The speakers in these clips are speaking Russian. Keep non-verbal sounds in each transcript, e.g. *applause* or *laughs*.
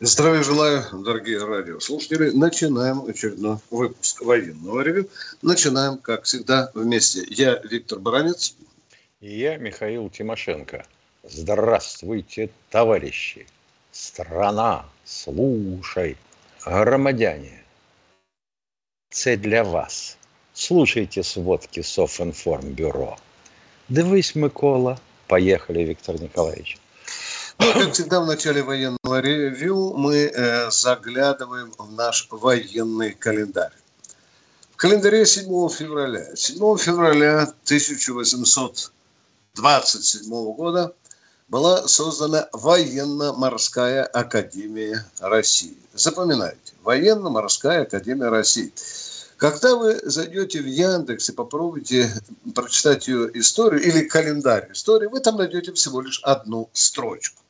Здравия желаю, дорогие радиослушатели. Начинаем очередной выпуск военного ревю. Начинаем, как всегда, вместе. Я Виктор Баранец. И я Михаил Тимошенко. Здравствуйте, товарищи. Страна, слушай. Громадяне. Це для вас. Слушайте сводки Софинформбюро. Дивись, Микола. Поехали, Виктор Николаевич. Ну, как всегда, в начале военного ревю мы э, заглядываем в наш военный календарь. В календаре 7 февраля. 7 февраля 1827 года была создана Военно-морская академия России. Запоминайте, Военно-морская академия России. Когда вы зайдете в Яндекс и попробуете прочитать ее историю или календарь истории, вы там найдете всего лишь одну строчку.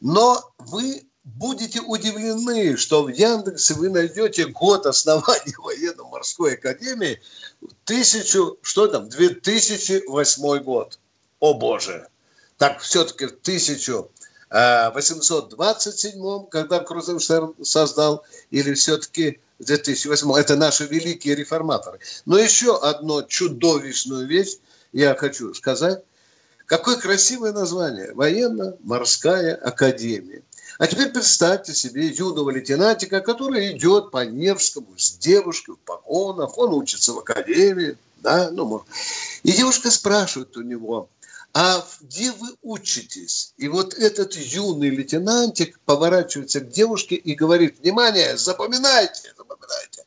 Но вы будете удивлены, что в Яндексе вы найдете год основания *laughs* военно-морской академии, тысячу, что там, 2008 год. О боже! Так все-таки в 1827, когда Крузенштерн создал, или все-таки в 2008, это наши великие реформаторы. Но еще одно чудовищную вещь я хочу сказать. Какое красивое название. Военно-морская академия. А теперь представьте себе юного лейтенантика, который идет по Невскому с девушкой в погонах, он учится в академии, да, ну. И девушка спрашивает у него, а где вы учитесь? И вот этот юный лейтенантик поворачивается к девушке и говорит, внимание, запоминайте, запоминайте.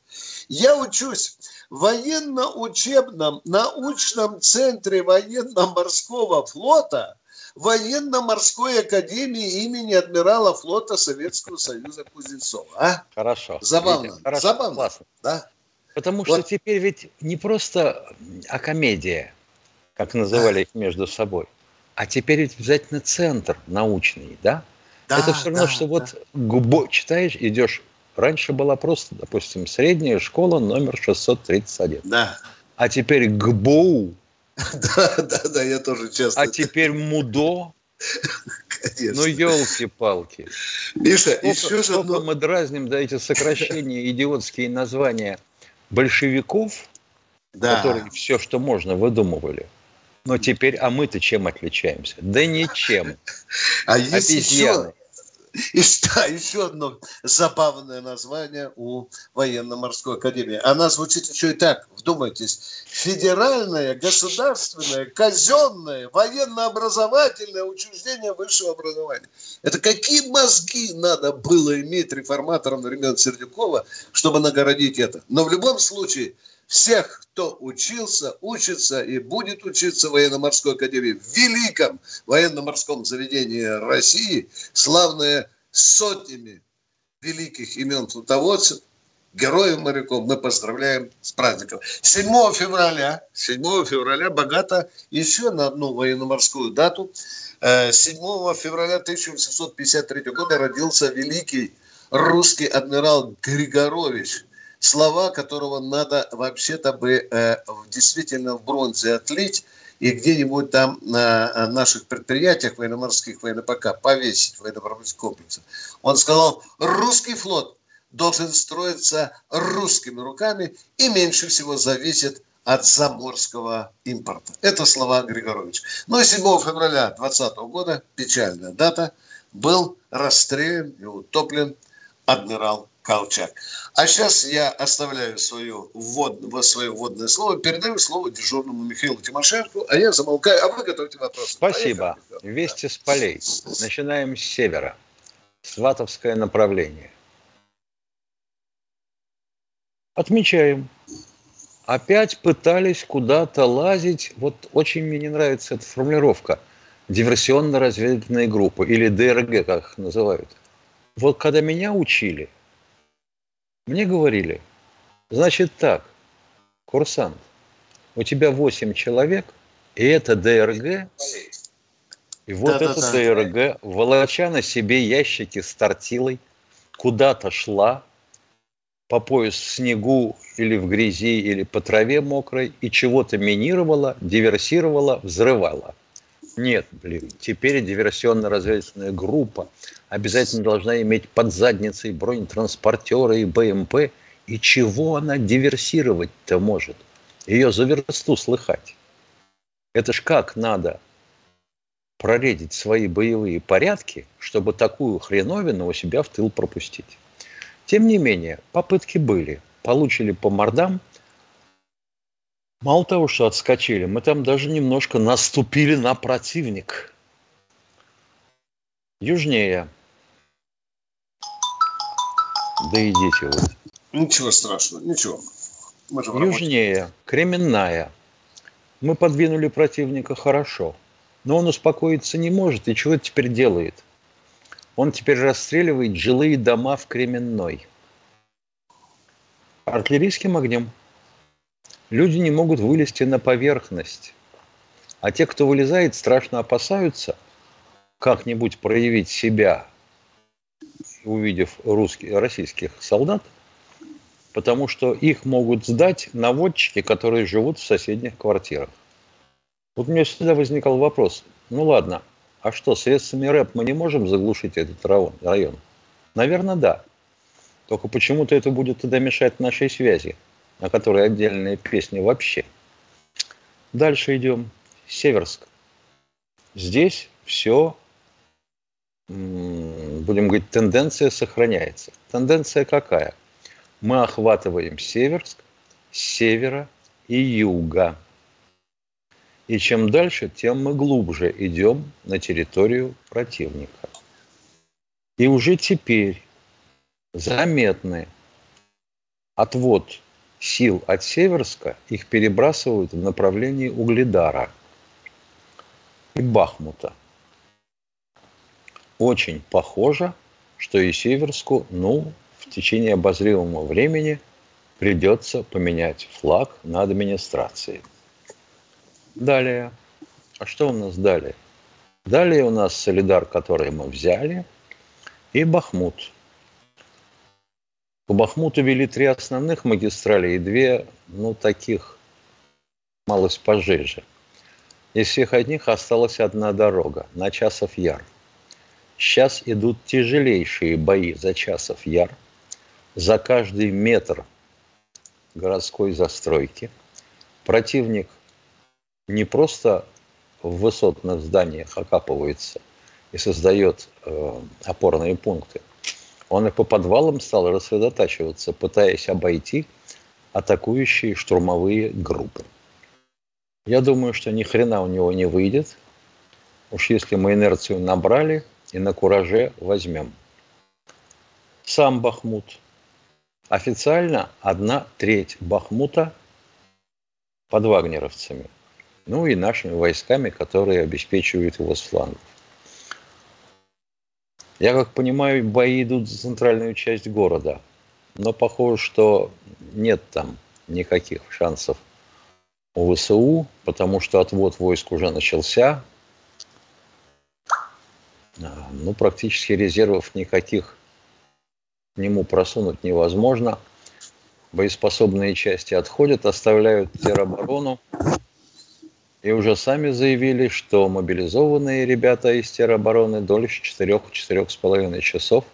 Я учусь в военно-учебном научном центре военно-морского флота военно-морской академии имени адмирала флота Советского Союза Кузнецова. А? Хорошо. Забавно. Видите, хорошо, Забавно. Классно. Да? Потому Вот. что теперь ведь не просто а комедия, как называли их между собой, а теперь ведь обязательно центр научный, да? Да, Это все равно, да, что да. вот губо читаешь, идешь. Раньше была просто, допустим, средняя школа номер 631. Да. А теперь ГБУ, *laughs* Да, да, да, я тоже часто. а теперь МУДО. Конечно. Ну, елки-палки. Миша, Сколько, еще же одно... мы дразним, да, эти сокращения, *laughs* идиотские названия большевиков, Да. которые все, что можно, выдумывали. Но теперь, а мы-то чем отличаемся? Да ничем. А есть Обезьяны. еще, *laughs* и, да, еще одно забавное название у военно-морской академии. Она звучит еще и так, вдумайтесь. Федеральное, государственное, казенное, военно-образовательное учреждение высшего образования. Это какие мозги надо было иметь реформаторам времен Сердюкова, чтобы нагородить это? Но в любом случае, всех, кто учился, учится и будет учиться в военно-морской академии, в великом военно-морском заведении России, славное сотнями великих имен флотоводцев, героев моряков, мы поздравляем с праздником. 7 февраля, 7 февраля богато еще на одну военно-морскую дату. Э, 7 февраля 1853 года родился великий русский адмирал Григорович, слова которого надо вообще-то бы э, действительно в бронзе отлить и где-нибудь там на наших предприятиях военно-морских, военно-ПК повесить военно-промышленный комплекс. Он сказал, русский флот должен строиться русскими руками и меньше всего зависит от заморского импорта. Это слова Григорович. Ну и 7 февраля 2020 года, печальная дата, был расстрелян и утоплен адмирал Колчак. А сейчас я оставляю свое, ввод, свое вводное слово, передаю слово дежурному Михаилу Тимошенко, а я замолкаю, а вы готовьте вопросы. Спасибо. Поехали. Вести с полей. Начинаем с севера. Сватовское направление. Отмечаем. Опять пытались куда-то лазить. Вот очень мне не нравится эта формулировка. Диверсионно-разведывательные группы. Или ДРГ, как их называют. Вот когда меня учили, мне говорили, значит так, курсант, у тебя 8 человек, и это ДРГ, и вот да, это да, ДРГ, да. волоча на себе ящики с тортилой, куда-то шла, по пояс в снегу или в грязи, или по траве мокрой, и чего-то минировала, диверсировала, взрывала. Нет, блин, теперь диверсионно-разведывательная группа обязательно должна иметь под задницей бронетранспортеры и БМП. И чего она диверсировать-то может? Ее за версту слыхать. Это ж как надо проредить свои боевые порядки, чтобы такую хреновину у себя в тыл пропустить. Тем не менее, попытки были. Получили по мордам. Мало того, что отскочили, мы там даже немножко наступили на противник. Южнее. Да идите вы. Ничего страшного, ничего. Южнее, Кременная. Мы подвинули противника хорошо. Но он успокоиться не может. И чего теперь делает? Он теперь расстреливает жилые дома в Кременной. Артиллерийским огнем. Люди не могут вылезти на поверхность. А те, кто вылезает, страшно опасаются как-нибудь проявить себя, увидев русских, российских солдат, потому что их могут сдать наводчики, которые живут в соседних квартирах. Вот у меня всегда возникал вопрос, ну ладно, а что, средствами рэп мы не можем заглушить этот район? Наверное, да. Только почему-то это будет тогда мешать нашей связи, о которой отдельная песня вообще. Дальше идем. Северск. Здесь все, будем говорить, тенденция сохраняется. Тенденция какая? Мы охватываем Северск с севера и юга. И чем дальше, тем мы глубже идем на территорию противника. И уже теперь заметный отвод сил от Северска, их перебрасывают в направлении Угледара и Бахмута. Очень похоже, что и Северску, ну, в течение обозримого времени придется поменять флаг на администрации. Далее. А что у нас далее? Далее у нас Солидар, который мы взяли, и Бахмут – по Бахмуту вели три основных магистрали и две, ну, таких малость пожиже. Из всех одних осталась одна дорога на Часов Яр. Сейчас идут тяжелейшие бои за Часов Яр. За каждый метр городской застройки противник не просто в высотных зданиях окапывается и создает э, опорные пункты, он и по подвалам стал рассредотачиваться, пытаясь обойти атакующие штурмовые группы. Я думаю, что ни хрена у него не выйдет. Уж если мы инерцию набрали и на кураже возьмем. Сам Бахмут. Официально одна треть Бахмута под вагнеровцами. Ну и нашими войсками, которые обеспечивают его с флангов. Я как понимаю, бои идут за центральную часть города. Но похоже, что нет там никаких шансов у ВСУ, потому что отвод войск уже начался. А, ну, практически резервов никаких к нему просунуть невозможно. Боеспособные части отходят, оставляют тероборону и уже сами заявили, что мобилизованные ребята из теробороны дольше 4-4,5 часов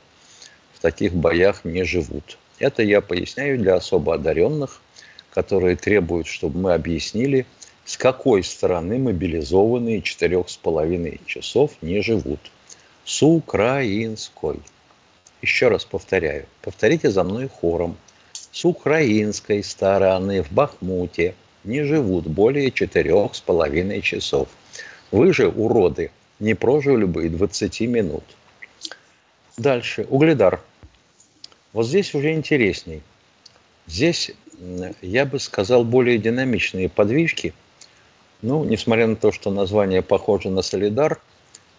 в таких боях не живут. Это я поясняю для особо одаренных, которые требуют, чтобы мы объяснили, с какой стороны мобилизованные 4,5 часов не живут. С украинской. Еще раз повторяю. Повторите за мной хором. С украинской стороны в Бахмуте – не живут более четырех с половиной часов. Вы же, уроды, не прожили бы и 20 минут. Дальше. Угледар. Вот здесь уже интересней. Здесь, я бы сказал, более динамичные подвижки. Ну, несмотря на то, что название похоже на Солидар,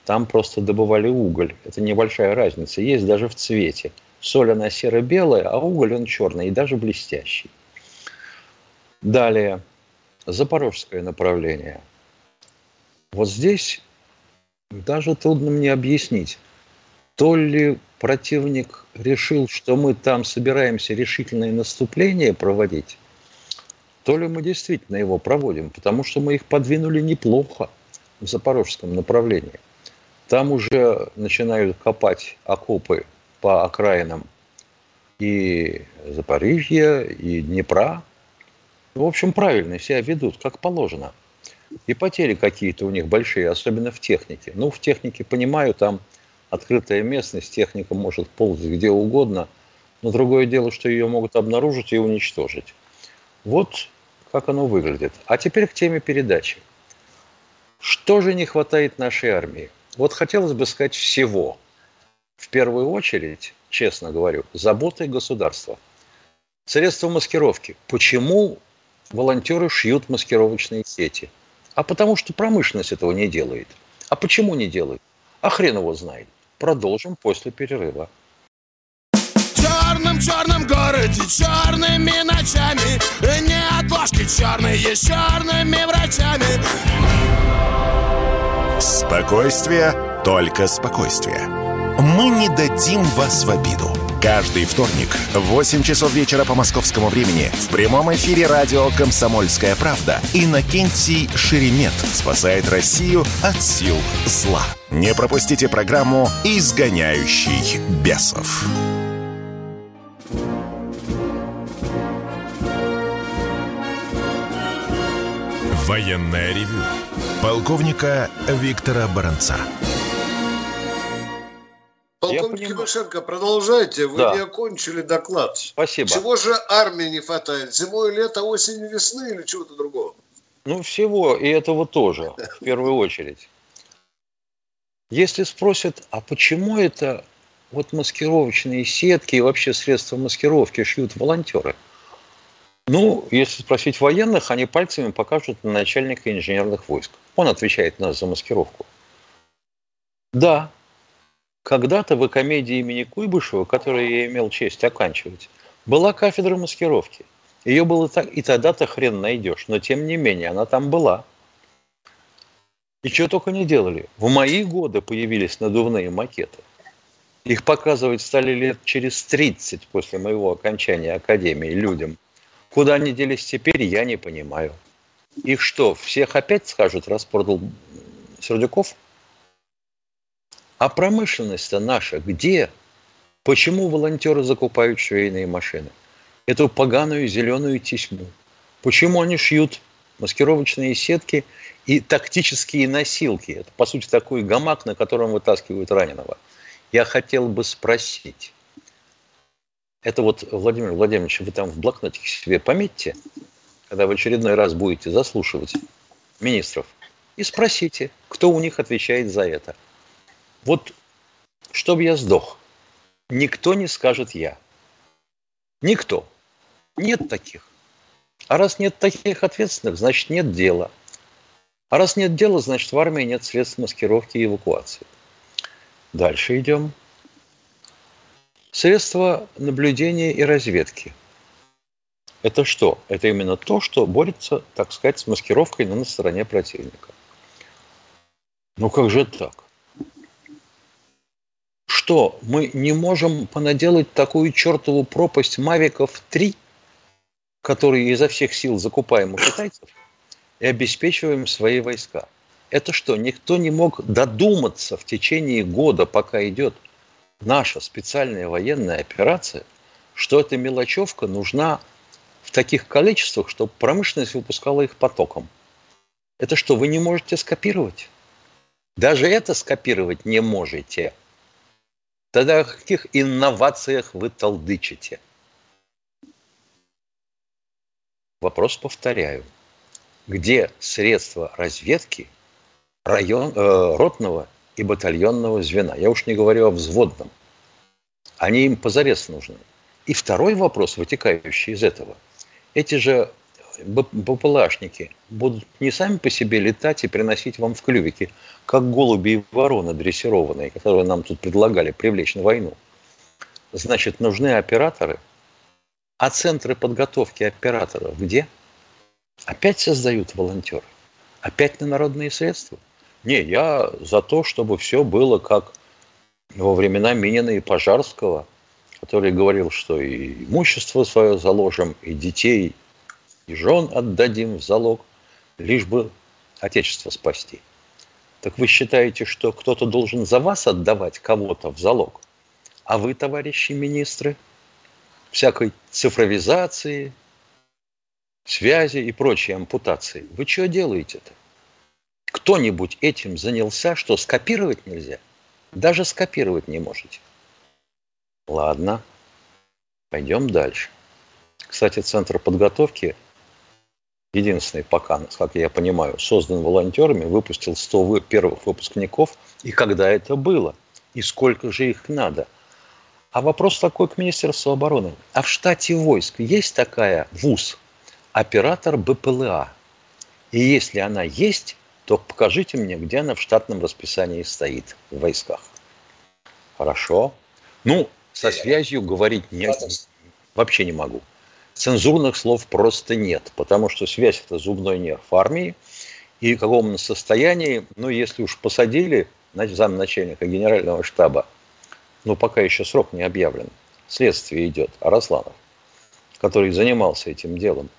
Там просто добывали уголь. Это небольшая разница. Есть даже в цвете. Соль она серо-белая, а уголь он черный и даже блестящий. Далее. Запорожское направление. Вот здесь даже трудно мне объяснить, то ли противник решил, что мы там собираемся решительное наступление проводить, то ли мы действительно его проводим, потому что мы их подвинули неплохо в запорожском направлении. Там уже начинают копать окопы по окраинам и Запорижья, и Днепра. В общем, правильно себя ведут, как положено. И потери какие-то у них большие, особенно в технике. Ну, в технике, понимаю, там открытая местность, техника может ползать где угодно, но другое дело, что ее могут обнаружить и уничтожить. Вот как оно выглядит. А теперь к теме передачи. Что же не хватает нашей армии? Вот хотелось бы сказать всего. В первую очередь, честно говорю, заботы государства. Средства маскировки. Почему волонтеры шьют маскировочные сети? А потому что промышленность этого не делает. А почему не делает? А хрен его знает. Продолжим после перерыва. В черном черном городе черными ночами Не отложки черные с черными врачами Спокойствие, только спокойствие. Мы не дадим вас в обиду. Каждый вторник в 8 часов вечера по московскому времени в прямом эфире радио «Комсомольская правда» Иннокентий Шеремет спасает Россию от сил зла. Не пропустите программу «Изгоняющий бесов». Военное ревю полковника Виктора Баранца. Полковник Тимошенко, продолжайте. Вы да. не окончили доклад. Спасибо. Чего же армии не хватает? Зимой, лето, осенью, весны или чего-то другого? Ну, всего, и этого тоже, в первую очередь. Если спросят, а почему это вот маскировочные сетки и вообще средства маскировки шьют волонтеры? Ну, если спросить военных, они пальцами покажут на начальника инженерных войск. Он отвечает нас за маскировку. Да, когда-то в комедии имени Куйбышева, которую я имел честь оканчивать, была кафедра маскировки. Ее было так, и тогда-то хрен найдешь, но тем не менее она там была. И что только не делали. В мои годы появились надувные макеты. Их показывать стали лет через 30 после моего окончания академии людям. Куда они делись теперь, я не понимаю. Их что, всех опять скажут, распродал Сердюков? А промышленность-то наша где? Почему волонтеры закупают швейные машины? Эту поганую зеленую тесьму. Почему они шьют маскировочные сетки и тактические носилки? Это, по сути, такой гамак, на котором вытаскивают раненого. Я хотел бы спросить. Это вот, Владимир Владимирович, вы там в блокнотике себе пометьте, когда в очередной раз будете заслушивать министров, и спросите, кто у них отвечает за это – вот чтобы я сдох, никто не скажет я. Никто. Нет таких. А раз нет таких ответственных, значит нет дела. А раз нет дела, значит в армии нет средств маскировки и эвакуации. Дальше идем. Средства наблюдения и разведки. Это что? Это именно то, что борется, так сказать, с маскировкой на стороне противника. Ну как же так? Что мы не можем понаделать такую чертову пропасть Мавиков 3, которые изо всех сил закупаем у китайцев, и обеспечиваем свои войска. Это что, никто не мог додуматься в течение года, пока идет наша специальная военная операция, что эта мелочевка нужна в таких количествах, чтобы промышленность выпускала их потоком. Это что, вы не можете скопировать? Даже это скопировать не можете – Тогда о каких инновациях вы толдычите? Вопрос повторяю. Где средства разведки район, э, ротного и батальонного звена? Я уж не говорю о взводном. Они им позарез нужны. И второй вопрос, вытекающий из этого. Эти же БПЛАшники будут не сами по себе летать и приносить вам в клювики, как голуби и вороны дрессированные, которые нам тут предлагали привлечь на войну. Значит, нужны операторы. А центры подготовки операторов где? Опять создают волонтеры. Опять на народные средства. Не, я за то, чтобы все было как во времена Минина и Пожарского, который говорил, что и имущество свое заложим, и детей, и жен отдадим в залог, лишь бы Отечество спасти. Так вы считаете, что кто-то должен за вас отдавать кого-то в залог? А вы, товарищи министры, всякой цифровизации, связи и прочей ампутации, вы что делаете-то? Кто-нибудь этим занялся, что скопировать нельзя? Даже скопировать не можете. Ладно, пойдем дальше. Кстати, центр подготовки единственный пока, как я понимаю, создан волонтерами, выпустил 100 первых выпускников. И когда это было? И сколько же их надо? А вопрос такой к Министерству обороны. А в штате войск есть такая ВУЗ, оператор БПЛА? И если она есть, то покажите мне, где она в штатном расписании стоит в войсках. Хорошо. Ну, со связью говорить не, вообще не могу. Цензурных слов просто нет, потому что связь – это зубной нерв армии. И в каком состоянии, ну, если уж посадили замначальника генерального штаба, ну, пока еще срок не объявлен, следствие идет, Арасланов, который занимался этим делом.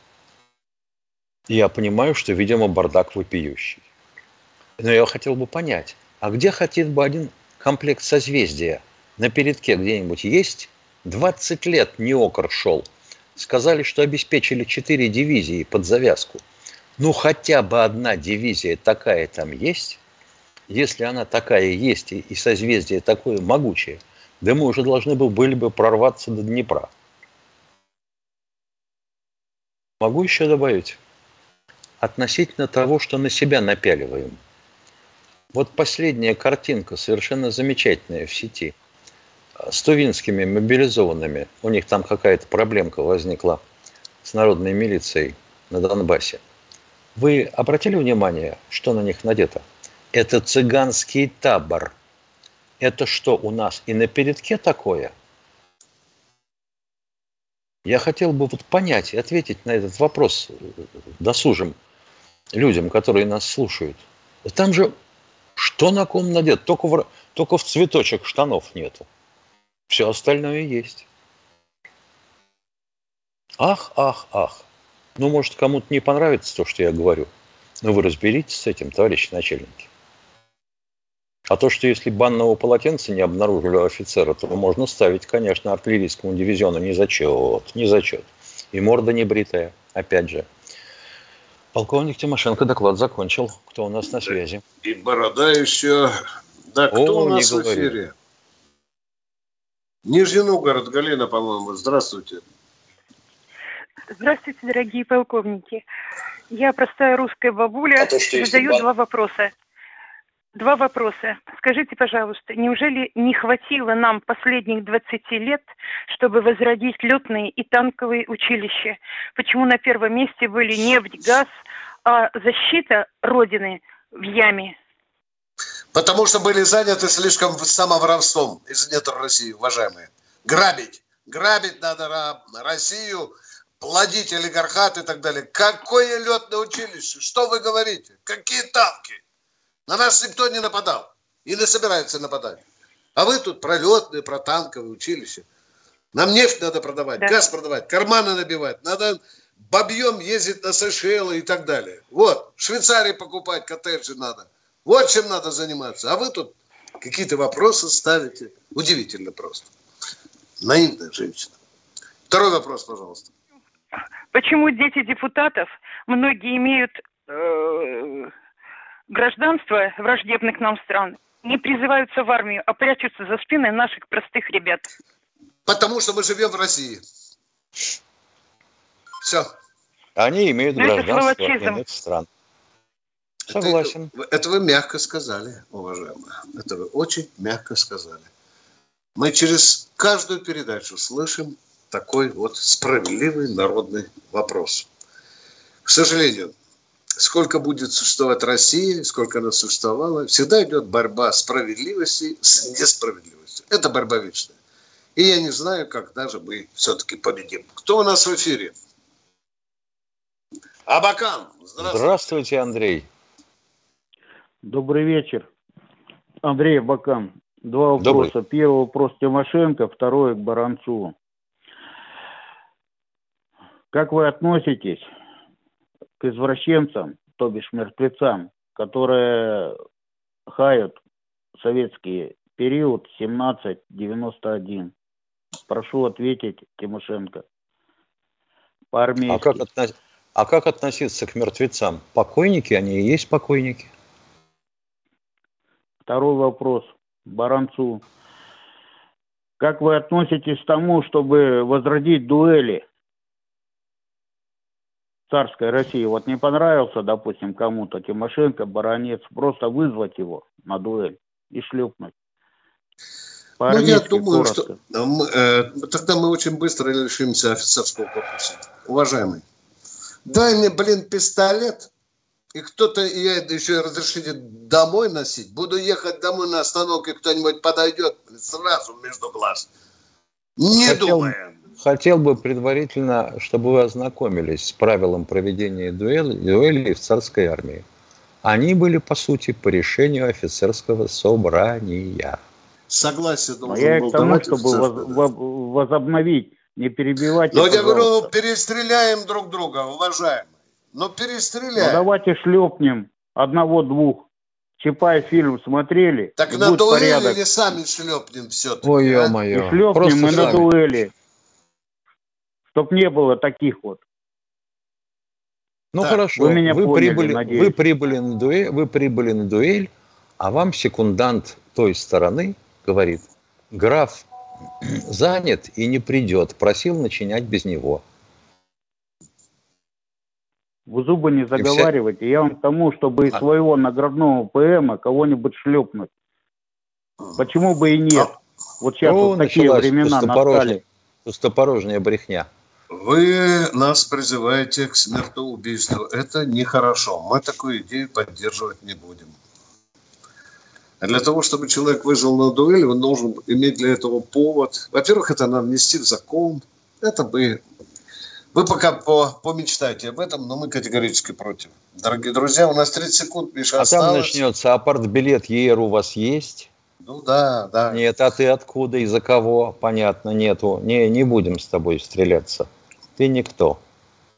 Я понимаю, что, видимо, бардак вопиющий. Но я хотел бы понять, а где хотел бы один комплект созвездия на передке где-нибудь есть? 20 лет неокр шел – сказали, что обеспечили четыре дивизии под завязку. Ну, хотя бы одна дивизия такая там есть. Если она такая есть и созвездие такое могучее, да мы уже должны были бы прорваться до Днепра. Могу еще добавить? Относительно того, что на себя напяливаем. Вот последняя картинка, совершенно замечательная в сети – с тувинскими мобилизованными. У них там какая-то проблемка возникла с народной милицией на Донбассе. Вы обратили внимание, что на них надето? Это цыганский табор. Это что у нас и на передке такое? Я хотел бы вот понять и ответить на этот вопрос досужим людям, которые нас слушают. Там же что на ком надет? Только в, только в цветочек штанов нету. Все остальное есть. Ах, ах, ах. Ну, может, кому-то не понравится то, что я говорю. Но вы разберитесь с этим, товарищи начальники. А то, что если банного полотенца не обнаружили у офицера, то можно ставить, конечно, артиллерийскому дивизиону не зачет, не зачет. И морда не бритая, опять же. Полковник Тимошенко доклад закончил. Кто у нас на связи? И борода еще. Да, кто О, у нас в эфире? Нижний Новгород, Галина, по-моему. Здравствуйте. Здравствуйте, дорогие полковники. Я простая русская бабуля. А то, задаю два вопроса. Два вопроса. Скажите, пожалуйста, неужели не хватило нам последних 20 лет, чтобы возродить летные и танковые училища? Почему на первом месте были нефть, газ, а защита Родины в яме? Потому что были заняты слишком самоворовством из недр России, уважаемые. Грабить. Грабить надо Россию, плодить олигархат и так далее. Какое летное училище? Что вы говорите? Какие танки? На нас никто не нападал. И не собирается нападать. А вы тут про летные, про танковые училища. Нам нефть надо продавать, да. газ продавать, карманы набивать. Надо бабьем ездить на Сейшелы и так далее. Вот, в Швейцарии покупать коттеджи надо – вот чем надо заниматься. А вы тут какие-то вопросы ставите. Удивительно просто. Наивная женщина. Второй вопрос, пожалуйста. Почему дети депутатов, многие имеют э, гражданство враждебных нам стран, не призываются в армию, а прячутся за спиной наших простых ребят? Потому что мы живем в России. Все. Они имеют ну, гражданство иных стран. Согласен. Это, это вы мягко сказали, уважаемые. Это вы очень мягко сказали. Мы через каждую передачу слышим такой вот справедливый народный вопрос. К сожалению, сколько будет существовать Россия, сколько она существовала, всегда идет борьба справедливости с несправедливостью. Это борьба вечная. И я не знаю, когда же мы все-таки победим. Кто у нас в эфире? Абакан. Здравствуйте. Здравствуйте, Андрей. Добрый вечер. Андрей Абакан. Два вопроса. Добрый. Первый вопрос Тимошенко, второй к Баранцу. Как вы относитесь к извращенцам, то бишь мертвецам, которые хают советский период 1791? Прошу ответить, Тимошенко. По а как, относ... а как относиться к мертвецам? Покойники, они и есть покойники. Второй вопрос Баранцу. Как вы относитесь к тому, чтобы возродить дуэли царской России? Вот не понравился, допустим, кому-то Тимошенко, Баранец, просто вызвать его на дуэль и шлепнуть. Ну, я думаю, коротко. что мы, э, тогда мы очень быстро лишимся офицерского корпуса. Уважаемый, дай мне, блин, пистолет, и кто-то, я еще разрешите домой носить, буду ехать домой на остановке, кто-нибудь подойдет сразу между глаз. Не хотел, думая. Хотел бы предварительно, чтобы вы ознакомились с правилом проведения дуэли, дуэли в царской армии. Они были, по сути, по решению офицерского собрания. Согласен. А я к тому, чтобы воз, возобновить, не перебивать. Но я говорю, перестреляем друг друга, уважаемые. Но перестреляем. Ну, давайте шлепнем одного-двух. Чапай фильм смотрели. Так на дуэли порядок. или сами шлепнем все-таки? Ой, а? ё-моё. И шлепнем Просто мы сами. на дуэли. Чтоб не было таких вот. Ну так, хорошо, вы, меня вы, поняли, прибыли, вы, прибыли на дуэль, вы прибыли на дуэль, а вам секундант той стороны говорит, граф *clears throat* занят и не придет, просил начинять без него. В зубы не заговаривайте. Вся... Я вам к тому, чтобы из а. своего наградного ПМа кого-нибудь шлепнуть. Почему бы и нет? Вот сейчас ну, вот такие времена настали. Пустопорожняя брехня. Вы нас призываете к смертоубийству. Это нехорошо. Мы такую идею поддерживать не будем. А для того, чтобы человек выжил на дуэли, он должен иметь для этого повод. Во-первых, это надо внести в закон. Это бы... Вы пока по, помечтайте об этом, но мы категорически против. Дорогие друзья, у нас 30 секунд, Миша, А осталось. там начнется апарт-билет ЕР у вас есть? Ну да, да. Нет, а ты откуда и за кого? Понятно, нету. Не, не будем с тобой стреляться. Ты никто.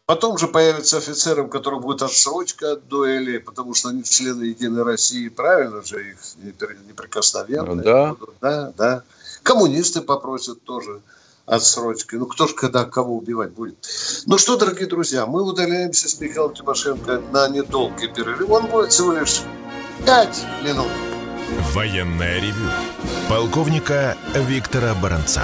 Потом же появятся офицеры, у которых будет отсрочка от дуэли, потому что они члены Единой России, правильно же, их неприкосновенные. Ну, да. Да, да. Коммунисты попросят тоже отсрочки. Ну, кто же когда кого убивать будет? Ну что, дорогие друзья, мы удаляемся с Михаилом Тимошенко на недолгий перерыв. Он будет всего лишь 5 минут. Военная ревю. Полковника Виктора Баранца.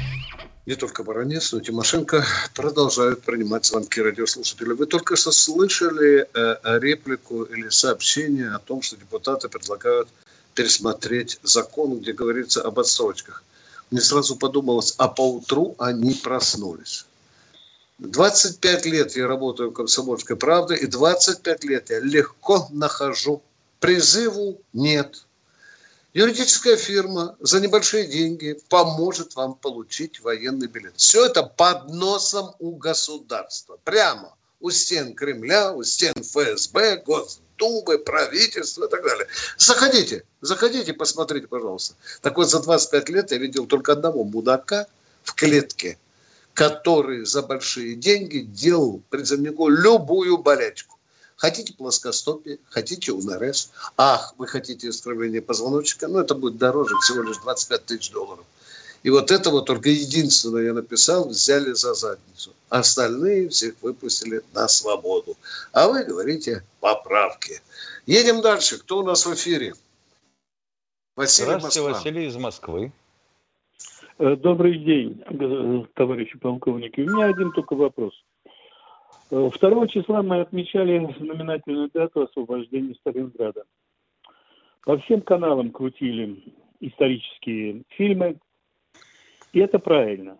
не только Баранец, но и Тимошенко продолжают принимать звонки радиослушателей. Вы только что слышали э, реплику или сообщение о том, что депутаты предлагают пересмотреть закон, где говорится об отсрочках. Мне сразу подумалось, а поутру они проснулись. 25 лет я работаю в «Комсомольской правде», и 25 лет я легко нахожу. Призыву нет, Юридическая фирма за небольшие деньги поможет вам получить военный билет. Все это под носом у государства. Прямо у стен Кремля, у стен ФСБ, Госдумы, правительства и так далее. Заходите, заходите, посмотрите, пожалуйста. Так вот, за 25 лет я видел только одного мудака в клетке, который за большие деньги делал призывнику любую болячку. Хотите плоскостопие, хотите УНРС. Ах, вы хотите исправление позвоночника, ну это будет дороже, всего лишь 25 тысяч долларов. И вот это вот только единственное я написал, взяли за задницу. Остальные всех выпустили на свободу. А вы говорите поправки. Едем дальше. Кто у нас в эфире? Василий Здравствуйте, Москва. Василий из Москвы. Э, добрый день, товарищи полковники. У меня один только вопрос. 2 э, числа мы отмечали знаменательную дату освобождения Сталинграда. По всем каналам крутили исторические фильмы. И это правильно.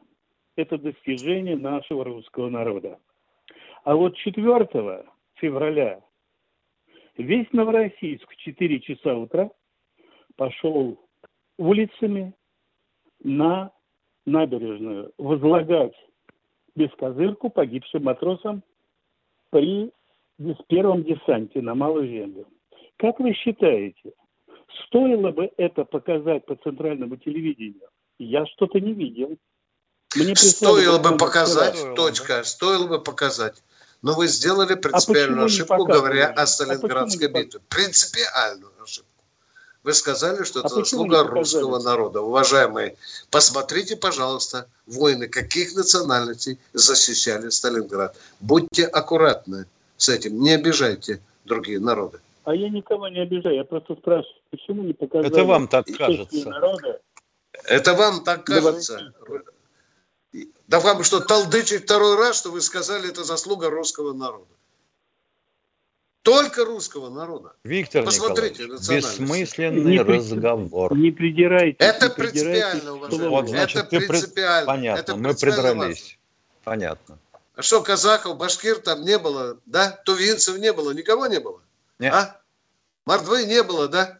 Это достижение нашего русского народа. А вот 4 февраля весь Новороссийск в 4 часа утра пошел улицами на набережную возлагать бескозырку погибшим матросам при первом десанте на Малую Землю. Как вы считаете, стоило бы это показать по центральному телевидению? Я что-то не видел. Мне стоило бы показать, стоило, точка, стоило бы показать. Но вы сделали а принципиальную а ошибку, говоря о Сталинградской а битве. Принципиальную ошибку. Вы сказали, что а это заслуга русского народа. Уважаемые, посмотрите, пожалуйста, воины каких национальностей защищали Сталинград. Будьте аккуратны с этим, не обижайте другие народы. А я никого не обижаю, я просто спрашиваю, почему не показали... Это вам так кажется. Народа? Это вам так кажется. Да вам что, толдычить второй раз, что вы сказали, это заслуга русского народа? Только русского народа. Виктор Посмотрите, бессмысленный не разговор. Не придирайте. Это не принципиально, уважаемый. Вот, значит, это принципиально. Понятно, это мы придрались. Важно. Понятно. А что, казахов, башкир там не было, да? Тувинцев не было, никого не было? Нет. А? Мордвы не было, да?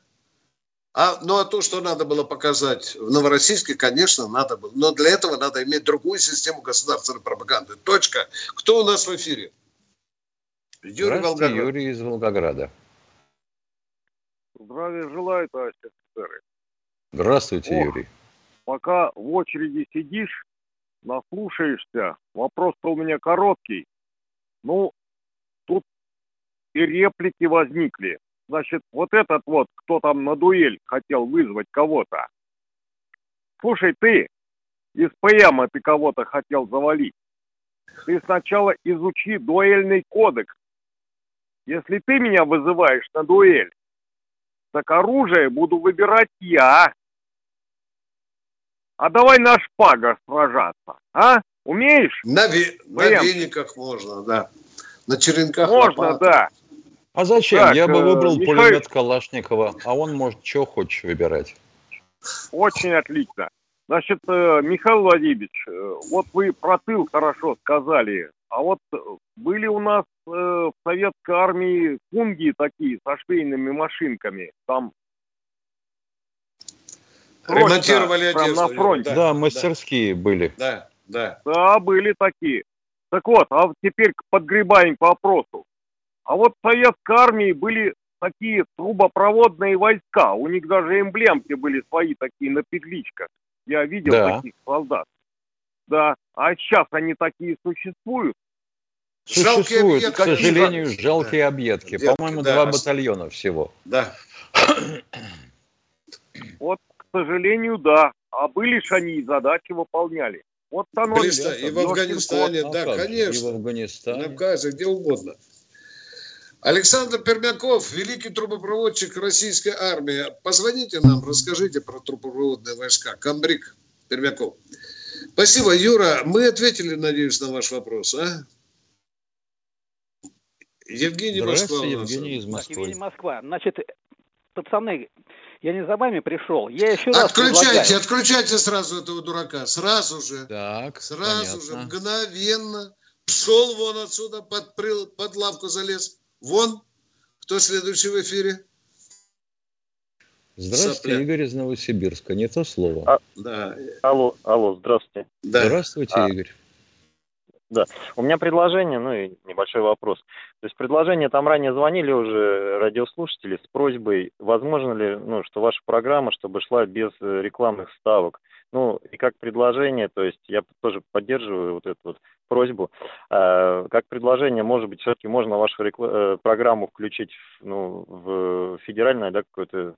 А, ну, а то, что надо было показать в Новороссийске, конечно, надо было. Но для этого надо иметь другую систему государственной пропаганды. Точка. Кто у нас в эфире? Юрий Волгоград. Юрий из Волгограда. Здравия желаю, товарищи офицеры. Здравствуйте, О, Юрий. Пока в очереди сидишь, наслушаешься, вопрос-то у меня короткий. Ну, тут и реплики возникли. Значит, вот этот вот, кто там на дуэль хотел вызвать кого-то. Слушай, ты, из ПМа ты кого-то хотел завалить. Ты сначала изучи дуэльный кодекс. Если ты меня вызываешь на дуэль, так оружие буду выбирать я. А давай на шпагах сражаться, а? Умеешь? На, ви... на вениках можно, да. На черенках Можно, лопат. да. А зачем? Так, Я бы э, выбрал Михаил... пулемет Калашникова, а он может что хочешь выбирать. Очень отлично. Значит, э, Михаил Владимирович, э, вот вы про тыл хорошо сказали. А вот были у нас э, в советской армии фунги такие со швейными машинками. Там Ремонтировали одежду. на фронте. Да, да мастерские да. были. Да, да. Да, были такие. Так вот, а теперь подгребаем к вопросу. А вот в советской армии были такие трубопроводные войска. У них даже эмблемки были свои такие на петличках. Я видел да. таких солдат. Да. А сейчас они такие существуют? Существуют, объедки, к сожалению, жалкие да. объедки. Объедки, По-моему, да. два батальона всего. Да. Вот, к сожалению, да. А были же они и задачи выполняли. Вот оно Близко. И в Афганистане, да, а конечно. И в Афганистане. На Казе, где угодно. Александр Пермяков, великий трубопроводчик российской армии. Позвоните нам, расскажите про трубопроводные войска. Камбрик Пермяков. Спасибо, Юра. Мы ответили, надеюсь, на ваш вопрос, а? Евгений Москва. Евгений из Москвы. Евгений Москва. Значит, пацаны, я не за вами пришел. Я еще раз Отключайте, предлагаю. отключайте сразу этого дурака. Сразу же. Так, Сразу понятно. же, мгновенно. Пшел вон отсюда, под, под лавку залез. Вон, кто следующий в эфире? Здравствуйте, Сопля. Игорь из Новосибирска. Не то слово. А, да. Алло, алло, здравствуйте. Да. Здравствуйте, а, Игорь. Да. У меня предложение, ну и небольшой вопрос. То есть предложение, там ранее звонили уже радиослушатели с просьбой, возможно ли, ну, что ваша программа, чтобы шла без э, рекламных ставок. Ну, и как предложение, то есть я тоже поддерживаю вот эту вот просьбу. Э, как предложение, может быть, все-таки можно вашу рекл... э, программу включить ну, в федеральное, да, какое-то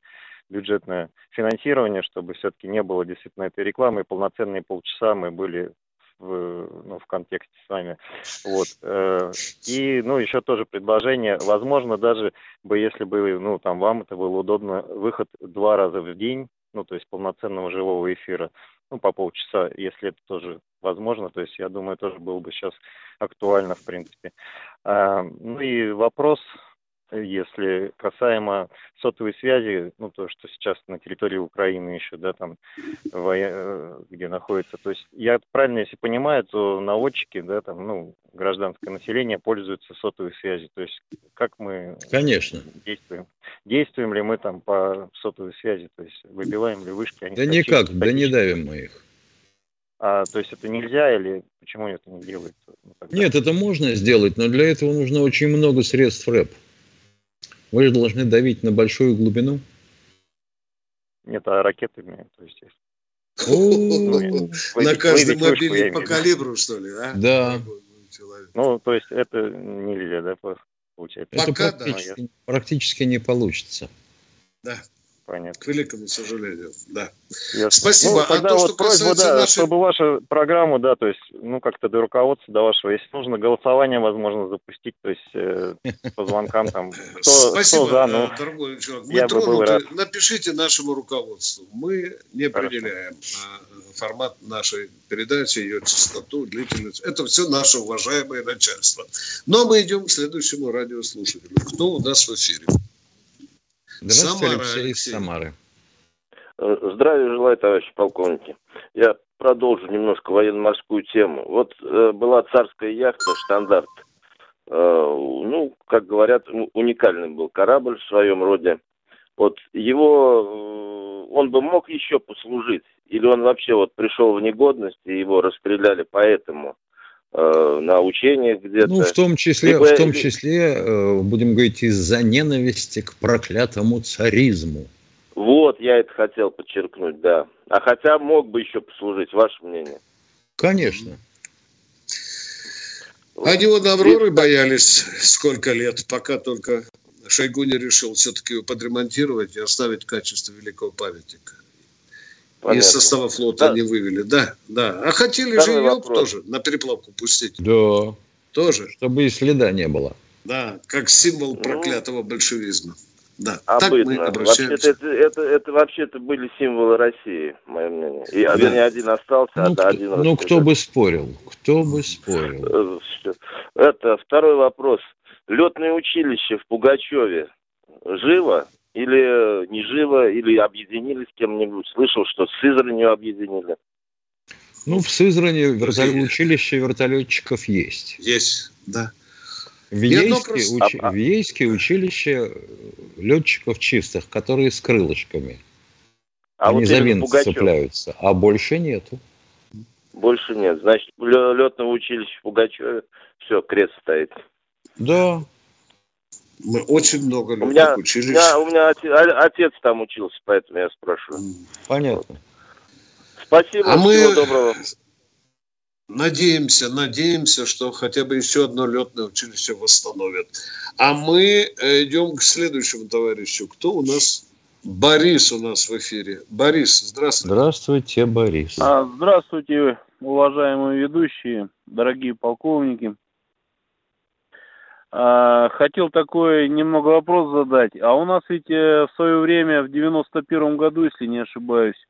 бюджетное финансирование, чтобы все-таки не было действительно этой рекламы, и полноценные полчаса мы были в, ну, в контексте с вами. Вот. Э, и, ну, еще тоже предложение, возможно, даже бы, если бы, ну, там, вам это было удобно, выход два раза в день, ну, то есть полноценного живого эфира, ну, по полчаса, если это тоже возможно, то есть я думаю, тоже было бы сейчас актуально, в принципе. А, ну и вопрос если касаемо сотовой связи, ну то, что сейчас на территории Украины еще, да, там, э, где находится, то есть я правильно, если понимаю, то наводчики, да, там, ну, гражданское население пользуются сотовой связью, то есть как мы Конечно. действуем? Действуем ли мы там по сотовой связи, то есть выбиваем ли вышки? Они да никак, да не давим мы их. А, то есть это нельзя или почему это не делается? Ну, Нет, это можно сделать, но для этого нужно очень много средств РЭП. Вы же должны давить на большую глубину. Нет, а ракетами, то есть. На каждый мобильный по калибру, что ли, а? Да. Ну, то есть это нельзя, да, получается? Это практически не получится. Да. Понятно. К великому сожалению, да. Ясно. Спасибо. Ну, а тогда а то, вот что просьба, да, нашей... чтобы вашу программу, да, то есть, ну, как-то до руководства, до вашего, если нужно, голосование, возможно, запустить, то есть, э, по звонкам там, кто, Спасибо, кто за, ну, дорогой человек. Мы я тронуты. Бы был рад. Напишите нашему руководству. Мы не определяем а, формат нашей передачи, ее частоту, длительность. Это все наше уважаемое начальство. Но мы идем к следующему радиослушателю. Кто у нас в эфире? Здравствуйте, Самара, Алексей, Алексей из Самары. Э, здравия желаю, товарищи полковники. Я продолжу немножко военно-морскую тему. Вот э, была царская яхта «Штандарт». Э, ну, как говорят, уникальный был корабль в своем роде. Вот его, э, он бы мог еще послужить, или он вообще вот пришел в негодность, и его расстреляли поэтому на учениях где-то. Ну, в том числе, Либо... в том числе э, будем говорить, из-за ненависти к проклятому царизму. Вот, я это хотел подчеркнуть, да. А хотя мог бы еще послужить, ваше мнение? Конечно. Они вот Авроры боялись сколько лет, пока только Шойгу не решил все-таки его подремонтировать и оставить качество великого памятника. Понятно. Из состава флота да. они вывели, да, да. А хотели Второй же ее тоже на переплавку пустить. Да. Тоже. Чтобы и следа не было. Да, как символ ну. проклятого ну, большевизма. Да, обычно. так мы обращаемся. Вообще-то это, это, это вообще-то были символы России, мое мнение. И, да. Вернее, один остался, ну, а один Ну, кто бы спорил, кто бы спорил. Это второй вопрос. Летное училище в Пугачеве живо или не живо, или объединились с кем-нибудь? Слышал, что с Сызранью объединили. Ну, в Сызрани вертол... училище вертолетчиков есть. Есть, да. В Ейске, уч... в Ейске училище летчиков чистых, которые с крылышками. А Они вот за винт цепляются, а больше нету. Больше нет. Значит, летного училища в Пугачеве все, крест стоит. Да, мы очень много у меня, учились. У меня, у меня отец, отец там учился, поэтому я спрашиваю. Понятно. Спасибо, а мы доброго. Надеемся, надеемся, что хотя бы еще одно летное училище восстановят. А мы э, идем к следующему товарищу. Кто у нас? Борис у нас в эфире. Борис, здравствуйте. Здравствуйте, Борис. А, здравствуйте, уважаемые ведущие, дорогие полковники. А, хотел такой немного вопрос задать. А у нас ведь э, в свое время, в 91 году, если не ошибаюсь,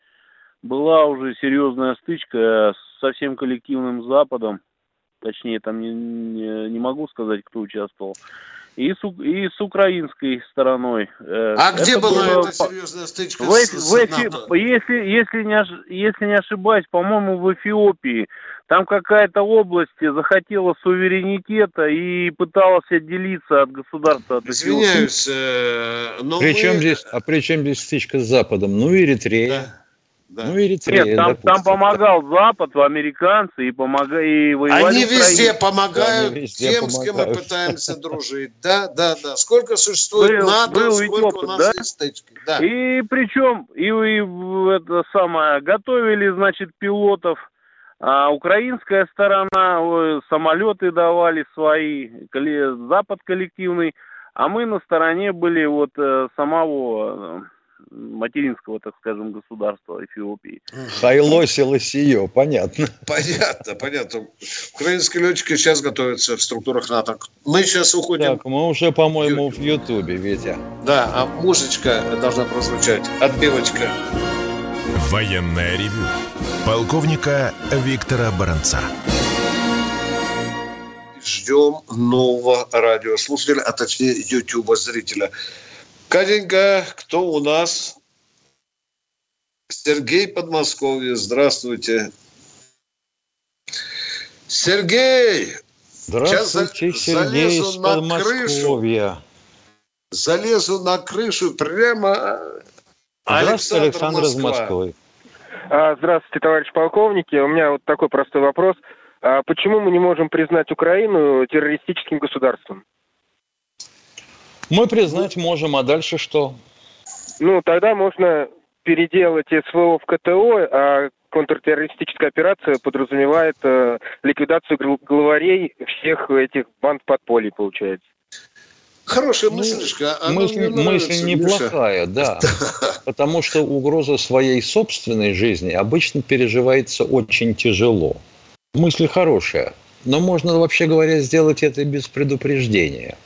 была уже серьезная стычка со всем коллективным Западом. Точнее, там не, не, не могу сказать, кто участвовал. И с, и с украинской стороной. Э, а это где была было... эта серьезная стычка в, с, в, с НАТО? Если, если, не, если не ошибаюсь, по-моему, в Эфиопии там какая-то область захотела суверенитета и пыталась отделиться от государства. От Извиняюсь, э, но причем мы... здесь, А при чем здесь стычка с Западом? Ну, Эритрея. Да. Да. Ну, Эритрея, Нет, там, там помогал Запад, американцы, и, помога... и воевали Они везде помогают Они везде тем, помогают. с кем мы пытаемся дружить. Да, да, да. Сколько существует был, НАТО, был сколько опыт, у нас да? есть стычки. Да. И причем, и, и это самое, готовили, значит, пилотов, а украинская сторона, самолеты давали свои, Запад коллективный, а мы на стороне были вот э, самого материнского, так скажем, государства Эфиопии. Хайло Селосио, понятно. Понятно, понятно. Украинские летчики сейчас готовятся в структурах НАТО. Мы сейчас уходим... Так, мы уже, по-моему, в Ютубе, Витя. Да, а музычка должна прозвучать. Отбивочка. Военная ревю. Полковника Виктора Баранца ждем нового радиослушателя, а точнее YouTube зрителя. Катенька, кто у нас? Сергей Подмосковье, здравствуйте. Сергей! Здравствуйте, Сейчас Сергей из Подмосковья. Крышу, залезу на крышу прямо... Здравствуйте, Александр, Москва. из Москвы. А, Здравствуйте, товарищ полковники. У меня вот такой простой вопрос. А почему мы не можем признать Украину террористическим государством? Мы признать можем, а дальше что? Ну, тогда можно переделать СВО в КТО, а контртеррористическая операция подразумевает э, ликвидацию гл- главарей всех этих банд подполья, получается. Хорошая мыслишка. она Мысль, мне нравится, мысль Миша. неплохая, *laughs* да. Потому что угроза своей собственной жизни обычно переживается очень тяжело. Мысль хорошая, но можно, вообще говоря, сделать это без предупреждения.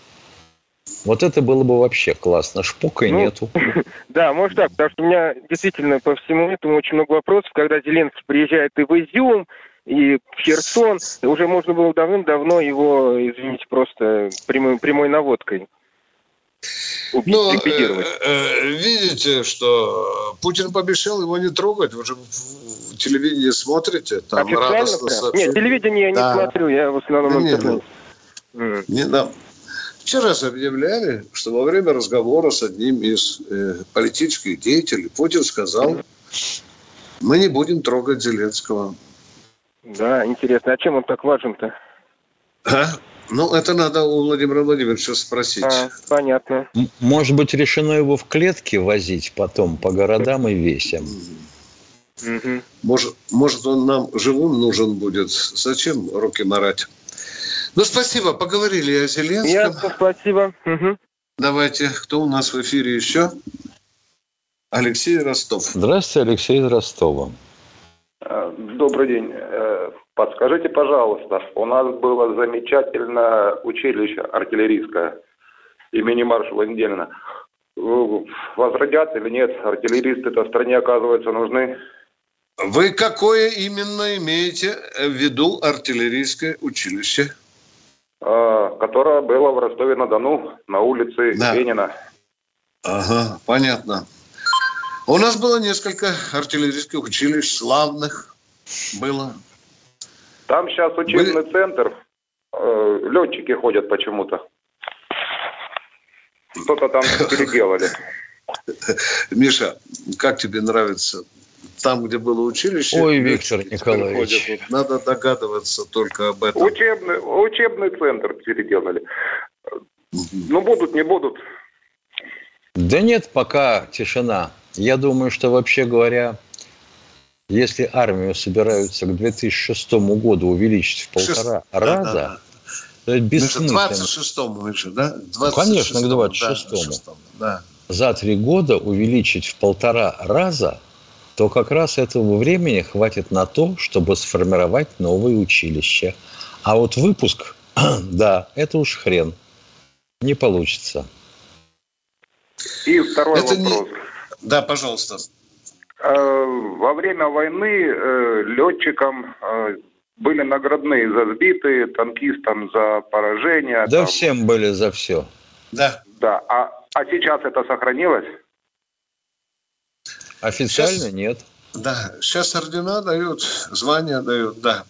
Вот это было бы вообще классно. Шпука Ну, нету. *laughs* Да, может так, потому что у меня действительно по всему этому очень много вопросов, когда Зеленский приезжает и в Изюм, и в Херсон, уже можно было давным-давно его, извините, просто прямой, прямой наводкой Ну, э, э, видите, что Путин пообещал его не трогать. Вы же в телевидении смотрите, там Официально радостно. Нет, телевидение я не Да. смотрю, я в основном Да не, интернет. ну, не нам. Вчера объявляли, что во время разговора с одним из э, политических деятелей Путин сказал, мы не будем трогать Зеленского. Да, интересно, а чем он так важен-то? А? Ну, это надо у Владимира Владимировича спросить. А, понятно. Может быть, решено его в клетке возить потом по городам и весям. Мгм. Может, может, он нам живым нужен будет. Зачем руки марать? Ну, спасибо, поговорили о Зеленском. Ясно, спасибо. Мгм. Давайте, кто у нас в эфире еще? Алексей Ростов. Здравствуйте, Алексей из Ростова. Э, Добрый день. Э, Подскажите, пожалуйста, у нас было замечательное училище артиллерийское имени маршала Индельна. Э, Возродят или нет? Артиллеристы-то в стране, оказывается, нужны. Вы какое именно имеете в виду артиллерийское училище? Э, Которое было в Ростове-на-Дону на улице Да. Ленина. Ага, понятно. У нас было несколько артиллерийских училищ славных. Было. Там сейчас учебный центр. Э, Летчики ходят почему-то. Что-то там *laughs* переделали. Миша, как тебе нравится? Там, где было училище, Ой, Виктор Николаевич. ходят. Надо догадываться только об этом. Учебный, учебный центр переделали. Ну, будут, не будут. Да нет, пока тишина. Я думаю, что вообще говоря, если армию собираются к 2006 году увеличить в полтора Шест- да, раза, да, да. то это Миша, бессмысленно. 26-му, Миша, да? Ну, конечно, к 26-му, 26-му. Да, За три года увеличить в полтора раза, то как раз этого времени хватит на то, чтобы сформировать новое училище. А вот выпуск, *clears throat* да, это уж хрен. Не получится. И второй Это не- вопрос. да. Да, пожалуйста. Э, Во время войны э, летчикам э, были наградные за сбитые, танкистам за поражение. Да там. всем были за все. Да. Да. А, а сейчас это сохранилось? Официально Сейчас- нет. Да, сейчас ордена дают, звания дают, да.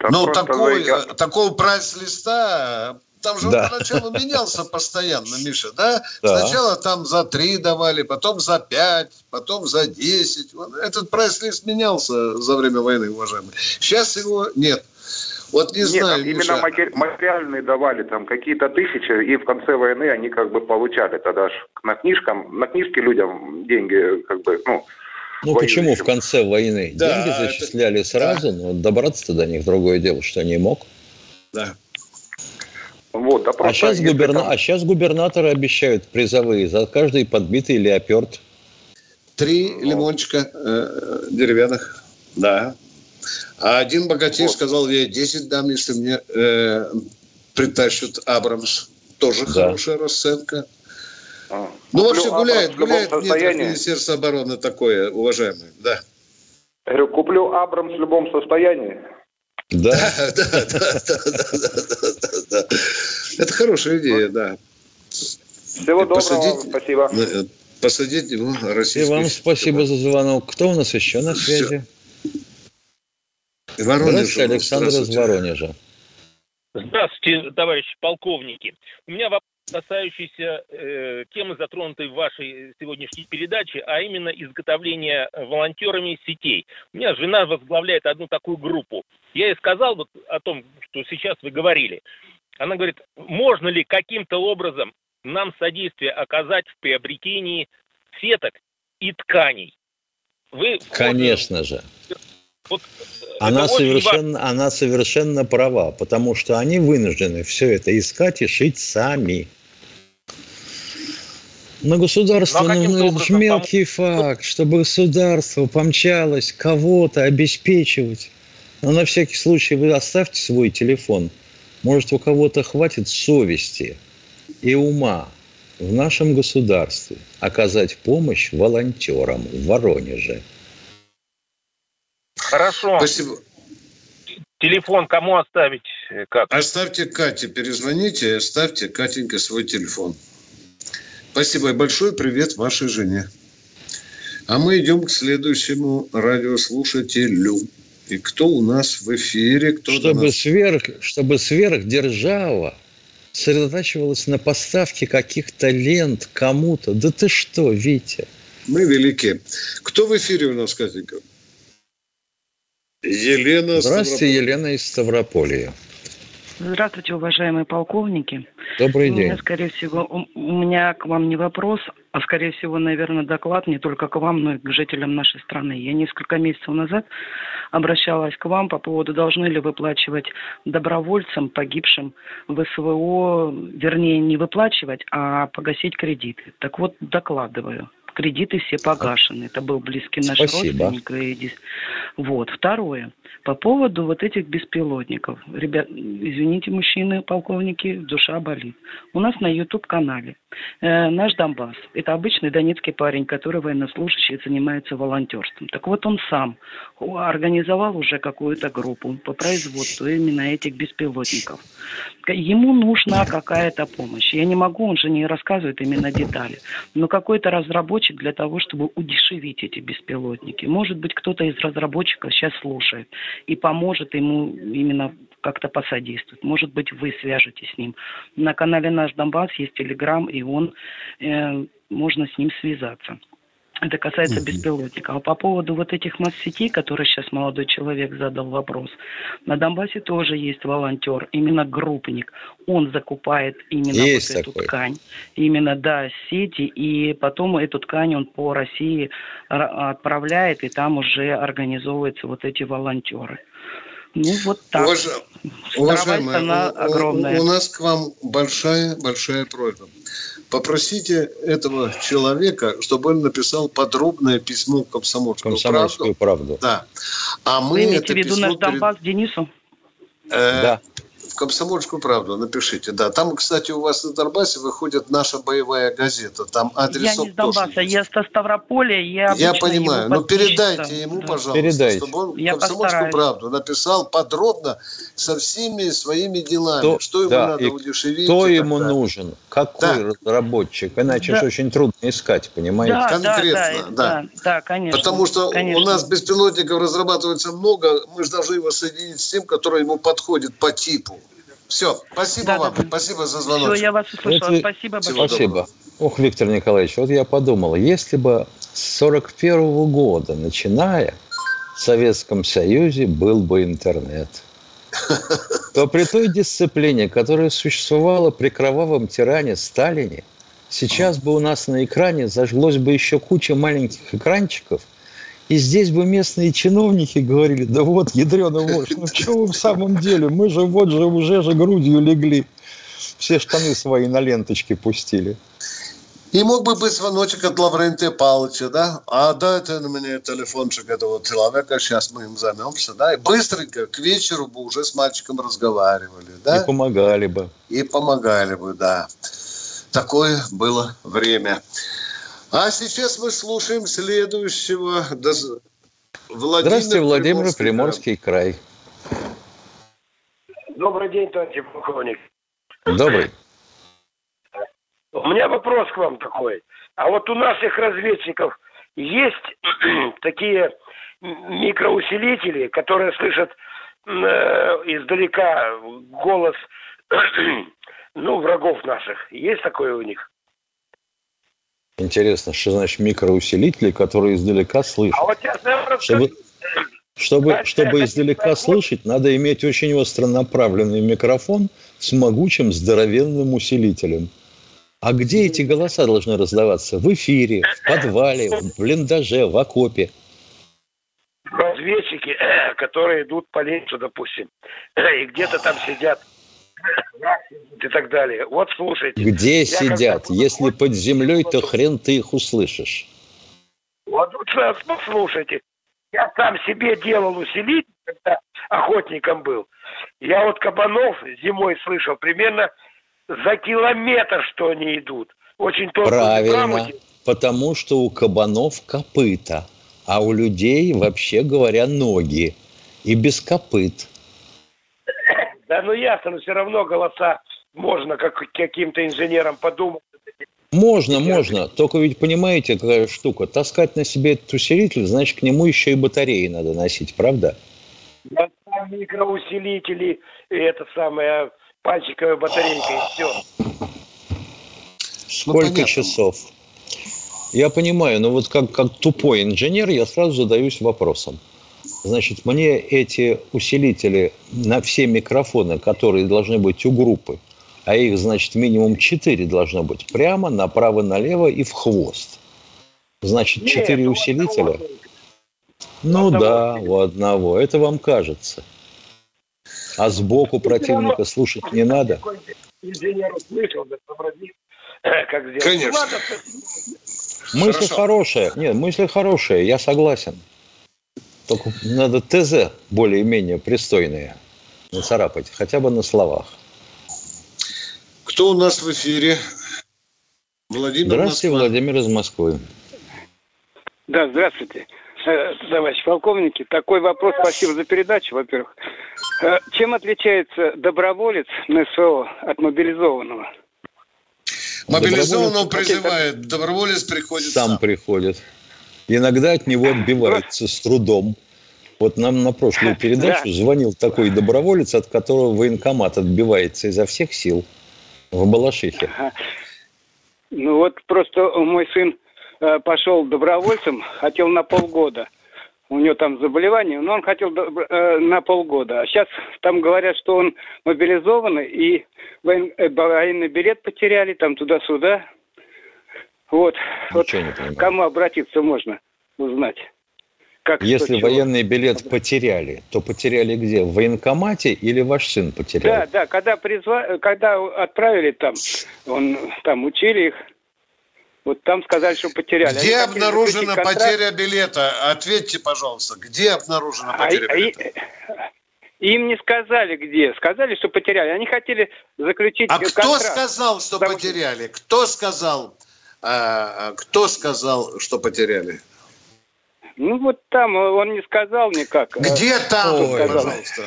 Да Но такой, э, такого прайс-листа, там же Да. он поначалу менялся постоянно, Миша, да? Да. Сначала там за три давали, потом за пять, потом за десять. Вот Этот прайс-лист менялся за время войны, уважаемый. Сейчас его нет. Вот не Нет, знаю, там именно Миша. матери- материальные давали там какие-то тысячи, и в конце войны они как бы получали тогда ж на книжкам, на книжки людям деньги как бы, ну, Ну почему в конце войны Да, деньги это- зачисляли сразу, но добраться до них другое дело, что не мог. Да. Вот, а, а, сейчас губерна... там... а сейчас губернаторы обещают призовые за каждый подбитый леоперд. Три ну. лимончика э, деревянных, да. А один богатей вот. сказал, я 10 дам, если мне э, притащат Абрамс. Тоже да. хорошая расценка. А. Ну, вообще гуляет, гуляет нет, Министерство обороны такое, уважаемый, да. Я говорю, куплю Абрамс в любом состоянии. *laughs* Да, да, да, да, да, да. Это хорошая идея, да. Всего доброго, спасибо. Посадить его российский. И вам спасибо за звонок. Кто у нас еще на связи? Воронеж. Александр из Воронежа. Здравствуйте, товарищи полковники. У меня вопрос касающийся э, темы, затронутой в вашей сегодняшней передаче, а именно изготовления волонтерами сетей. У меня жена возглавляет одну такую группу. Я ей сказал вот о том, что сейчас вы говорили. Она говорит, можно ли каким-то образом нам содействие оказать в приобретении сеток и тканей? Вы Конечно же. Вот она совершенно, важно. она совершенно права, потому что они вынуждены все это искать и шить сами. Но государство ну, а нужен образом, мелкий там... факт, чтобы государство помчалось кого-то обеспечивать. Но на всякий случай вы оставьте свой телефон. Может, у кого-то хватит совести и ума в нашем государстве оказать помощь волонтерам в Воронеже – Хорошо. Спасибо. Телефон кому оставить? Как? Оставьте Кате, перезвоните, оставьте Катенька свой телефон. Спасибо большое. Привет вашей жене. А мы идем к следующему радиослушателю. И кто у нас в эфире? Кто чтобы, нас... сверх, чтобы сверхдержава сосредотачивалась на поставке каких-то лент кому-то. Да ты что, Витя? Мы велики. Кто в эфире у нас, Катенька? Елена Здравствуйте, Елена из Ставрополья. Здравствуйте, уважаемые полковники. Добрый у день. Меня, скорее всего, у, у меня к вам не вопрос, а скорее всего, наверное, доклад не только к вам, но и к жителям нашей страны. Я несколько месяцев назад обращалась к вам по поводу, должны ли выплачивать добровольцам, погибшим в СВО, вернее, не выплачивать, а погасить кредиты. Так вот, докладываю кредиты все погашены. Это был близкий наш Спасибо. родственник. Вот. Второе. По поводу вот этих беспилотников. Ребят, извините, мужчины, полковники, душа болит. У нас на YouTube-канале э, наш Донбасс. Это обычный донецкий парень, который военнослужащий занимается волонтерством. Так вот он сам организовал уже какую-то группу по производству именно этих беспилотников. Ему нужна какая-то помощь. Я не могу, он же не рассказывает именно детали. Но какой-то разработчик для того, чтобы удешевить эти беспилотники. Может быть, кто-то из разработчиков сейчас слушает и поможет ему именно как-то посодействовать. Может быть, вы свяжетесь с ним. На канале «Наш Донбасс» есть телеграм, и он, э, можно с ним связаться. Это касается mm беспилотников. А по поводу вот этих масс-сетей, которые сейчас молодой человек задал вопрос, на Донбассе тоже есть волонтер, именно группник. Он закупает именно есть вот эту такой. ткань, именно, да, сети, и потом эту ткань он по России отправляет, и там уже организовываются вот эти волонтеры. Ну, вот так. Уваж... Уважаемая, огромная. У, у нас к вам большая-большая просьба. Попросите этого человека, чтобы он написал подробное письмо в комсомольскую, комсомольскую правду. правду. Да. А мы Вы имеете в виду наш Донбасс перед... Денису? Э, да в «Комсомольскую правду» напишите, да. Там, кстати, у вас на Донбассе выходит наша боевая газета. Там адресок Я не с Донбасса, я со Ставрополя. Я, я понимаю, но передайте ему, да. пожалуйста, передайте. чтобы он я «Комсомольскую постараюсь. правду» написал подробно со всеми своими делами, кто, что ему да, надо удешевить. Кто ему далее. нужен, какой да. разработчик, иначе да. же очень трудно искать, понимаете? Да, Конкретно, да, да, да. да конечно. Потому что конечно. у нас беспилотников разрабатывается много, мы же должны его соединить с тем, который ему подходит по типу. Все, спасибо да, вам, да. спасибо за звонок. Все, я вас услышала, вот, спасибо большое. Спасибо. Ох, Виктор Николаевич, вот я подумал, если бы с 41 -го года, начиная, в Советском Союзе был бы интернет, то при той дисциплине, которая существовала при кровавом тиране Сталине, сейчас бы у нас на экране зажглось бы еще куча маленьких экранчиков – и здесь бы местные чиновники говорили, да вот, ядрёна вождь, ну что вы в самом деле, мы же вот же уже же грудью легли. Все штаны свои на ленточке пустили. И мог бы быть звоночек от Лаврентия Павловича, да? А дайте мне телефончик этого человека, сейчас мы им займемся, да? И быстренько к вечеру бы уже с мальчиком разговаривали, да? И помогали бы. И помогали бы, да. Такое было время. А сейчас мы слушаем следующего. Владимир Здравствуйте, Владимир, Приморский, Приморский край. Добрый день, товарищ полковник. Добрый. У меня вопрос к вам такой. А вот у наших разведчиков есть *clears throat* такие микроусилители, которые слышат э, издалека голос *clears throat* ну, врагов наших. Есть такое у них? Интересно, что значит микроусилители, которые издалека слышат? А вот сейчас, наверное, чтобы, чтобы, чтобы издалека слышать, надо иметь очень остро направленный микрофон с могучим здоровенным усилителем. А где эти голоса должны раздаваться? В эфире, в подвале, в блиндаже, в окопе? Разведчики, которые идут по лесу, допустим, и где-то там сидят и так далее. Вот слушайте. Где сидят? Если под землей, то хрен ты их услышишь. Вот, вот послушайте. Я сам себе делал усилитель, когда охотником был. Я вот кабанов зимой слышал примерно за километр, что они идут. Очень тонко. Правильно, потому что у кабанов копыта, а у людей, вообще говоря, ноги. И без копыт. Да, ну ясно, но все равно голоса можно как каким-то инженерам подумать. Можно, можно. Только ведь понимаете, какая штука. Таскать на себе этот усилитель, значит, к нему еще и батареи надо носить, правда? Да, микроусилители, и это самое пальчиковая батарейка и все. Сколько ну, часов? Я понимаю, но вот как, как тупой инженер я сразу задаюсь вопросом. Значит, мне эти усилители на все микрофоны, которые должны быть у группы, а их, значит, минимум 4 должно быть, прямо, направо, налево и в хвост. Значит, 4 усилителя? Ну да, у одного. Это вам кажется. А сбоку противника слушать не надо? *laughs* *laughs* Конечно. Мысль хорошая. Нет, мысль хорошая, я согласен. Только надо ТЗ более-менее пристойные нацарапать, хотя бы на словах. Кто у нас в эфире? Владимир Здравствуйте, Москва. Владимир из Москвы. Да, здравствуйте, э, товарищ полковники. Такой вопрос, спасибо за передачу, во-первых. Э, чем отличается доброволец НСО от мобилизованного? Мобилизованного призывает, доброволец приходит сам. Сам приходит. Иногда от него отбивается с трудом. Вот нам на прошлую передачу звонил такой доброволец, от которого военкомат отбивается изо всех сил в Балашихе. Ну вот просто мой сын э, пошел добровольцем, хотел на полгода – у него там заболевание, но он хотел э, на полгода. А сейчас там говорят, что он мобилизованный, и э, военный билет потеряли, там туда-сюда. Вот, вот кому обратиться можно узнать. Как Если военный билет потеряли, то потеряли где? В военкомате или ваш сын потерял? Да, да, когда, призва... когда отправили там, он, там учили их, вот там сказали, что потеряли. Где Они обнаружена потеря билета? Ответьте, пожалуйста, где обнаружена а потеря а, билета? Им не сказали где. Сказали, что потеряли. Они хотели заключить А контракт. кто сказал, что Потому... потеряли? Кто сказал, э, кто сказал, что потеряли? Ну вот там он не сказал никак. Где там, Ой, пожалуйста?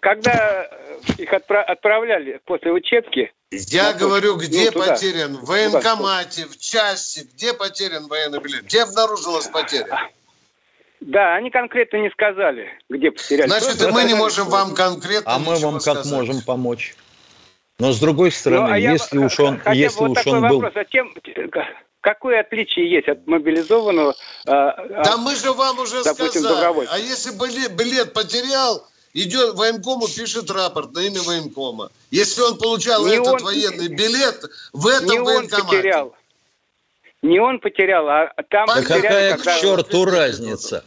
Когда их отправ... отправляли после учебки, я ну, говорю, где ну, потерян? В военкомате, в части. Где потерян военный билет? Где обнаружилась потеря? Да, они конкретно не сказали, где потеряли. Значит, Просто мы не можем вам конкретно А мы вам как можем помочь? Но с другой стороны, ну, а если я, уж он, если вот уж он был... Вопрос, а тем, какое отличие есть от мобилизованного? А, да от, мы же вам уже допустим, сказали. А если билет, билет потерял, идет в военкому, пишет рапорт на имя военкома. Если он получал не этот он, военный билет в этом не военкомате. Он потерял. Не он потерял, а там да потеряли, какая к черту разница?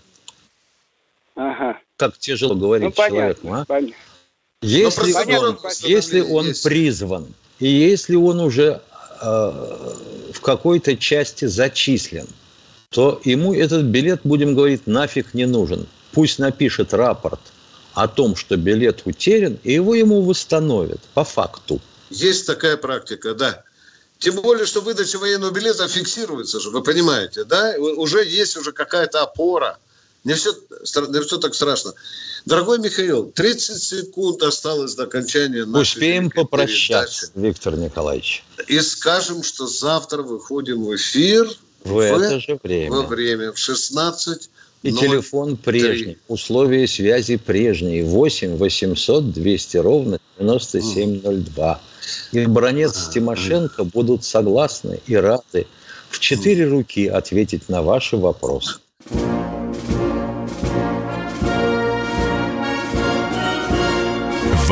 Ага. Как тяжело говорить ну, человеку, а? Понятно. Если, он, если он есть. призван, и если он уже э, в какой-то части зачислен, то ему этот билет, будем говорить, нафиг не нужен. Пусть напишет рапорт о том, что билет утерян, и его ему восстановят по факту. Есть такая практика, да. Тем более, что выдача военного билета фиксируется же, вы понимаете, да? Уже есть уже какая-то опора. Не все, не все так страшно. Дорогой Михаил, 30 секунд осталось до окончания нашей Успеем попрощаться, передачи. Виктор Николаевич. И скажем, что завтра выходим в эфир в, в это же время. Во время в 16 и 0, телефон прежний, 3. условия связи прежние, 8 800 200 ровно 9702. И Бронец с Тимошенко будут согласны и рады в четыре руки ответить на ваши вопросы.